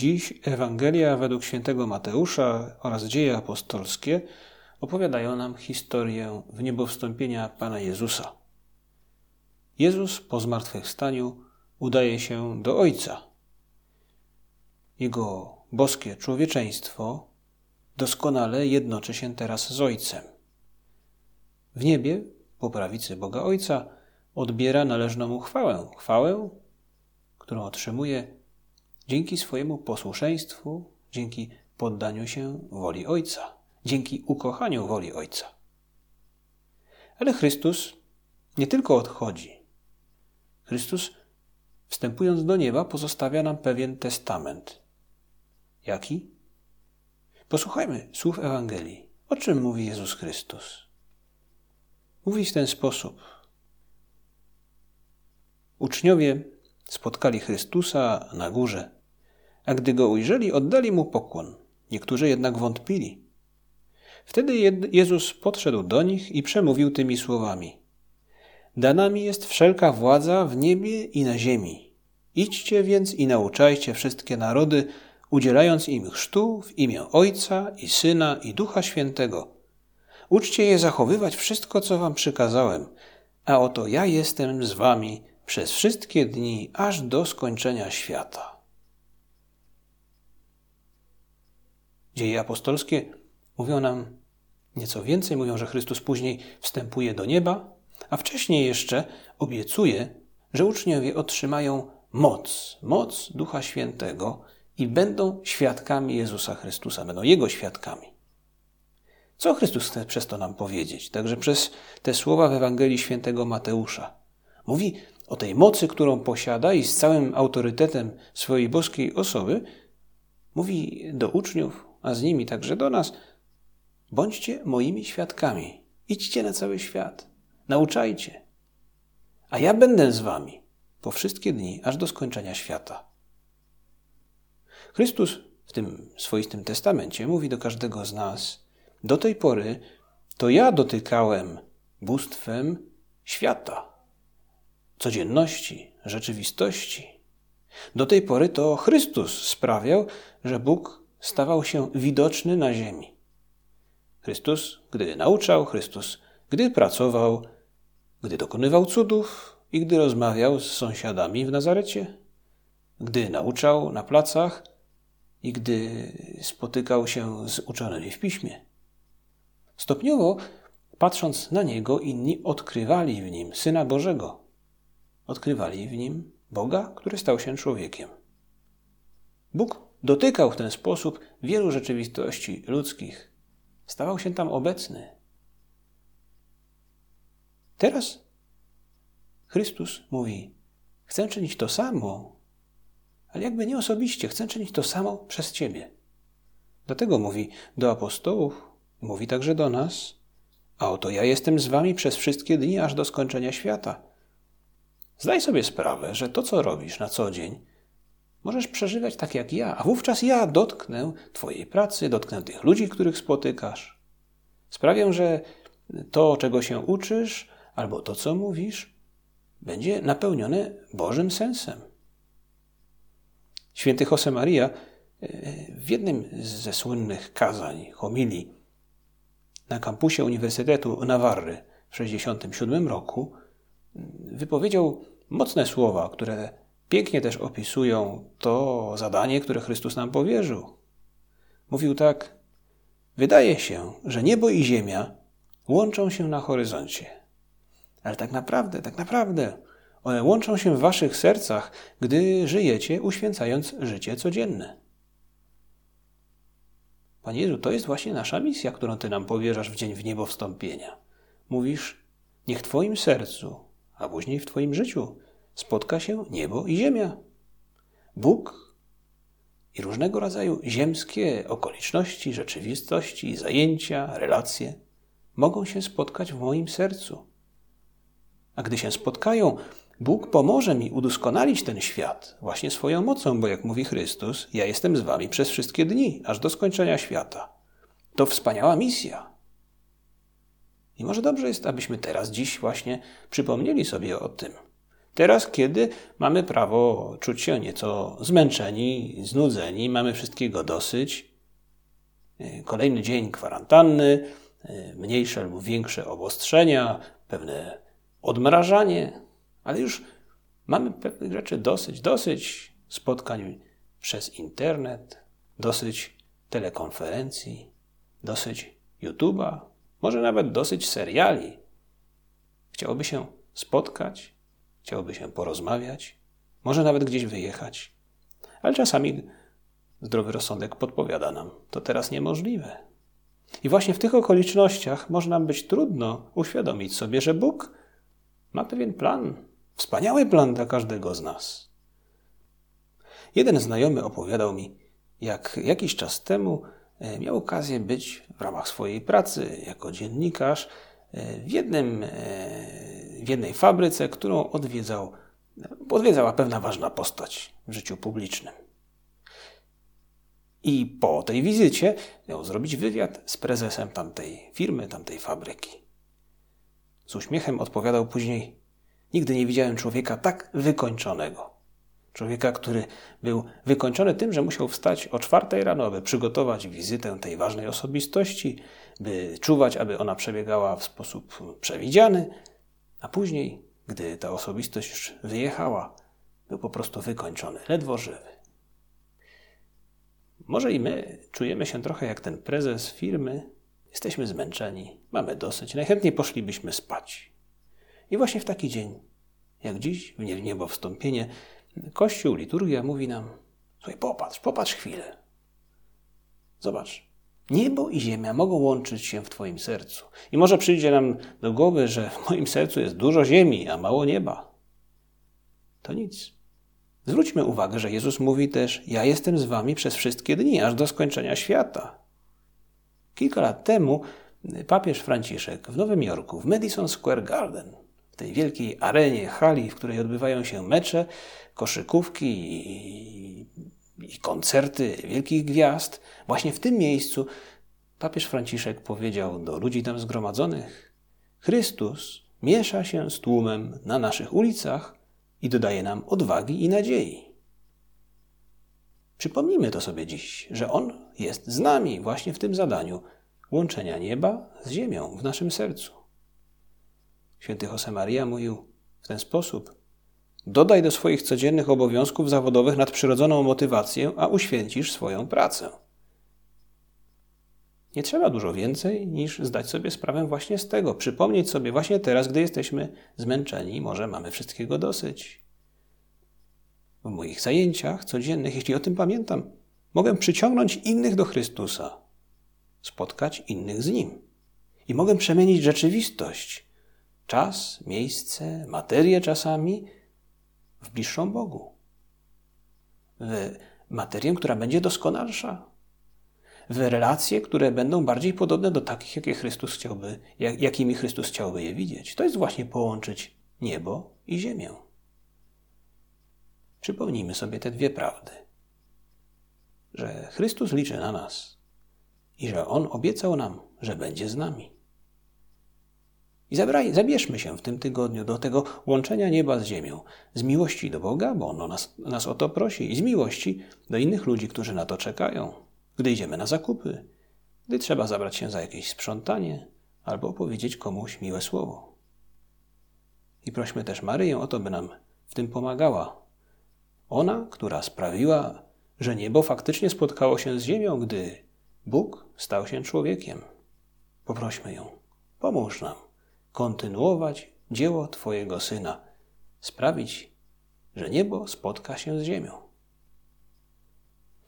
Dziś Ewangelia według świętego Mateusza oraz dzieje apostolskie opowiadają nam historię wniebowstąpienia Pana Jezusa. Jezus po zmartwychwstaniu udaje się do Ojca. Jego boskie człowieczeństwo doskonale jednoczy się teraz z Ojcem. W niebie, po prawicy Boga Ojca, odbiera należną mu chwałę. Chwałę, którą otrzymuje dzięki swojemu posłuszeństwu, dzięki poddaniu się woli Ojca, dzięki ukochaniu woli Ojca. Ale Chrystus nie tylko odchodzi. Chrystus, wstępując do nieba, pozostawia nam pewien testament. Jaki? Posłuchajmy słów Ewangelii. O czym mówi Jezus Chrystus? Mówi w ten sposób. Uczniowie spotkali Chrystusa na górze, a gdy go ujrzeli, oddali mu pokłon. Niektórzy jednak wątpili. Wtedy Jezus podszedł do nich i przemówił tymi słowami: Dana mi jest wszelka władza w niebie i na ziemi. Idźcie więc i nauczajcie wszystkie narody, udzielając im chrztu w imię Ojca i Syna i Ducha Świętego. Uczcie je zachowywać wszystko, co wam przykazałem, a oto ja jestem z wami przez wszystkie dni, aż do skończenia świata. Dzieje apostolskie mówią nam nieco więcej, mówią, że Chrystus później wstępuje do nieba, a wcześniej jeszcze obiecuje, że uczniowie otrzymają moc, moc Ducha Świętego i będą świadkami Jezusa Chrystusa, będą Jego świadkami. Co Chrystus chce przez to nam powiedzieć? Także przez te słowa w Ewangelii świętego Mateusza. Mówi o tej mocy, którą posiada i z całym autorytetem swojej boskiej osoby, mówi do uczniów, a z nimi także do nas: bądźcie moimi świadkami. Idźcie na cały świat, nauczajcie. A ja będę z wami po wszystkie dni, aż do skończenia świata. Chrystus w tym swoistym testamencie mówi do każdego z nas: Do tej pory to ja dotykałem bóstwem świata, codzienności, rzeczywistości. Do tej pory to Chrystus sprawiał, że Bóg stawał się widoczny na ziemi. Chrystus, gdy nauczał, Chrystus, gdy pracował, gdy dokonywał cudów i gdy rozmawiał z sąsiadami w Nazarecie, gdy nauczał na placach i gdy spotykał się z uczonymi w piśmie. Stopniowo, patrząc na niego, inni odkrywali w nim Syna Bożego. Odkrywali w nim Boga, który stał się człowiekiem. Bóg dotykał w ten sposób wielu rzeczywistości ludzkich. Stawał się tam obecny. Teraz Chrystus mówi: Chcę czynić to samo, ale jakby nie osobiście, chcę czynić to samo przez Ciebie. Dlatego mówi do apostołów, mówi także do nas: A oto ja jestem z Wami przez wszystkie dni, aż do skończenia świata. Zdaj sobie sprawę, że to, co robisz na co dzień, możesz przeżywać tak jak ja, a wówczas ja dotknę Twojej pracy, dotknę tych ludzi, których spotykasz. Sprawię, że to, czego się uczysz, albo to, co mówisz, będzie napełnione Bożym sensem. Święty Josemaria e, w jednym ze słynnych kazań, homilii na kampusie Uniwersytetu Nawarry w 1967 roku wypowiedział mocne słowa, które pięknie też opisują to zadanie, które Chrystus nam powierzył. Mówił tak: Wydaje się, że niebo i ziemia łączą się na horyzoncie. Ale tak naprawdę, tak naprawdę, one łączą się w waszych sercach, gdy żyjecie, uświęcając życie codzienne. Panie Jezu, to jest właśnie nasza misja, którą Ty nam powierzasz w dzień w niebo wstąpienia. Mówisz, niech Twoim sercu, a później w Twoim życiu spotka się niebo i ziemia. Bóg i różnego rodzaju ziemskie okoliczności, rzeczywistości, zajęcia, relacje mogą się spotkać w moim sercu. A gdy się spotkają, Bóg pomoże mi udoskonalić ten świat właśnie swoją mocą, bo jak mówi Chrystus, ja jestem z wami przez wszystkie dni, aż do skończenia świata. To wspaniała misja. I może dobrze jest, abyśmy teraz, dziś właśnie przypomnieli sobie o tym. Teraz, kiedy mamy prawo czuć się nieco zmęczeni, znudzeni, mamy wszystkiego dosyć, e, kolejny dzień kwarantanny, e, mniejsze lub większe obostrzenia, pewne odmrażanie, ale już mamy pewnych rzeczy dosyć, dosyć spotkań przez internet, dosyć telekonferencji, dosyć YouTube'a, może nawet dosyć seriali. Chciałoby się spotkać, chciałoby się porozmawiać, może nawet gdzieś wyjechać, ale czasami zdrowy rozsądek podpowiada nam, to teraz niemożliwe. I właśnie w tych okolicznościach może nam być trudno uświadomić sobie, że Bóg ma pewien plan, wspaniały plan dla każdego z nas. Jeden znajomy opowiadał mi, jak jakiś czas temu e, miał okazję być w ramach swojej pracy jako dziennikarz e, w, jednym, e, w jednej fabryce, którą odwiedzał, odwiedzała pewna ważna postać w życiu publicznym. I po tej wizycie miał zrobić wywiad z prezesem tamtej firmy, tamtej fabryki. Z uśmiechem odpowiadał później: Nigdy nie widziałem człowieka tak wykończonego. Człowieka, który był wykończony tym, że musiał wstać o czwartej rano, aby przygotować wizytę tej ważnej osobistości, by czuwać, aby ona przebiegała w sposób przewidziany, a później, gdy ta osobistość już wyjechała, był po prostu wykończony, ledwo żywy. Może i my czujemy się trochę jak ten prezes firmy, jesteśmy zmęczeni, mamy dosyć, najchętniej poszlibyśmy spać. I właśnie w taki dzień, jak dziś, w niebo wstąpienie, Kościół, liturgia mówi nam: Słuchaj, popatrz, popatrz chwilę. Zobacz, niebo i ziemia mogą łączyć się w Twoim sercu. I może przyjdzie nam do głowy, że w moim sercu jest dużo ziemi, a mało nieba. To nic. Zwróćmy uwagę, że Jezus mówi też: Ja jestem z Wami przez wszystkie dni, aż do skończenia świata. Kilka lat temu papież Franciszek w Nowym Jorku, w Madison Square Garden, w tej wielkiej arenie, hali, w której odbywają się mecze, koszykówki i, koncerty wielkich gwiazd, właśnie w tym miejscu papież Franciszek powiedział do ludzi tam zgromadzonych: Chrystus miesza się z tłumem na naszych ulicach i dodaje nam odwagi i nadziei. Przypomnijmy to sobie dziś, że On jest z nami właśnie w tym zadaniu łączenia nieba z ziemią w naszym sercu. Święty Josemaria mówił w ten sposób: Dodaj do swoich codziennych obowiązków zawodowych nadprzyrodzoną motywację, a uświęcisz swoją pracę. Nie trzeba dużo więcej niż zdać sobie sprawę właśnie z tego, przypomnieć sobie właśnie teraz, gdy jesteśmy zmęczeni, może mamy wszystkiego dosyć. W moich zajęciach codziennych, jeśli o tym pamiętam, mogę przyciągnąć innych do Chrystusa, spotkać innych z Nim. I mogę przemienić rzeczywistość, czas, miejsce, materię czasami w bliższą Bogu. W materię, która będzie doskonalsza. W relacje, które będą bardziej podobne do takich, jakie Chrystus chciałby, jak, jakimi Chrystus chciałby je widzieć. To jest właśnie połączyć niebo i ziemię. Przypomnijmy sobie te dwie prawdy. Że Chrystus liczy na nas i że On obiecał nam, że będzie z nami. I zabraj, zabierzmy się w tym tygodniu do tego łączenia nieba z ziemią. Z miłości do Boga, bo On nas, nas o to prosi, i z miłości do innych ludzi, którzy na to czekają. Gdy idziemy na zakupy, gdy trzeba zabrać się za jakieś sprzątanie albo opowiedzieć komuś miłe słowo. I prośmy też Maryję o to, by nam w tym pomagała. Ona, która sprawiła, że niebo faktycznie spotkało się z ziemią, gdy Bóg stał się człowiekiem. Poprośmy ją, pomóż nam kontynuować dzieło Twojego Syna, sprawić, że niebo spotka się z ziemią.